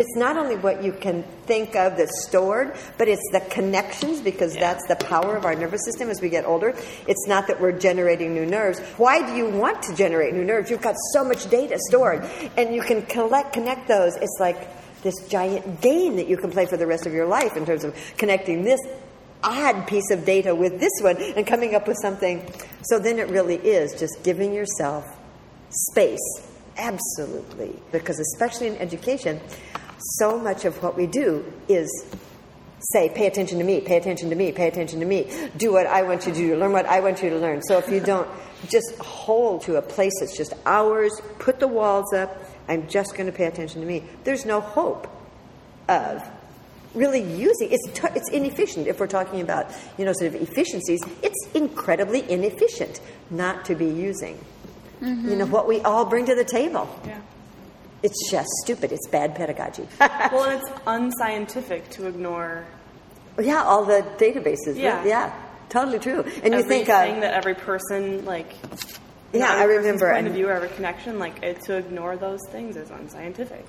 It's not only what you can think of that's stored, but it's the connections because yeah. that's the power of our nervous system as we get older. It's not that we're generating new nerves. Why do you want to generate new nerves? You've got so much data stored and you can collect, connect those. It's like this giant game that you can play for the rest of your life in terms of connecting this odd piece of data with this one and coming up with something. So then it really is just giving yourself space. Absolutely. Because especially in education, so much of what we do is say, pay attention to me, pay attention to me, pay attention to me, do what I want you to do, learn what I want you to learn. So if you don't just hold to a place that's just ours, put the walls up, I'm just going to pay attention to me, there's no hope of really using it's t- it's inefficient if we're talking about you know sort of efficiencies it's incredibly inefficient not to be using mm-hmm. you know what we all bring to the table yeah it's just stupid. It's bad pedagogy. well, and it's unscientific to ignore. Yeah, all the databases. Yeah, yeah, totally true. And you think uh, that every person like. Yeah, I remember. Point of view or every connection, like to ignore those things is unscientific.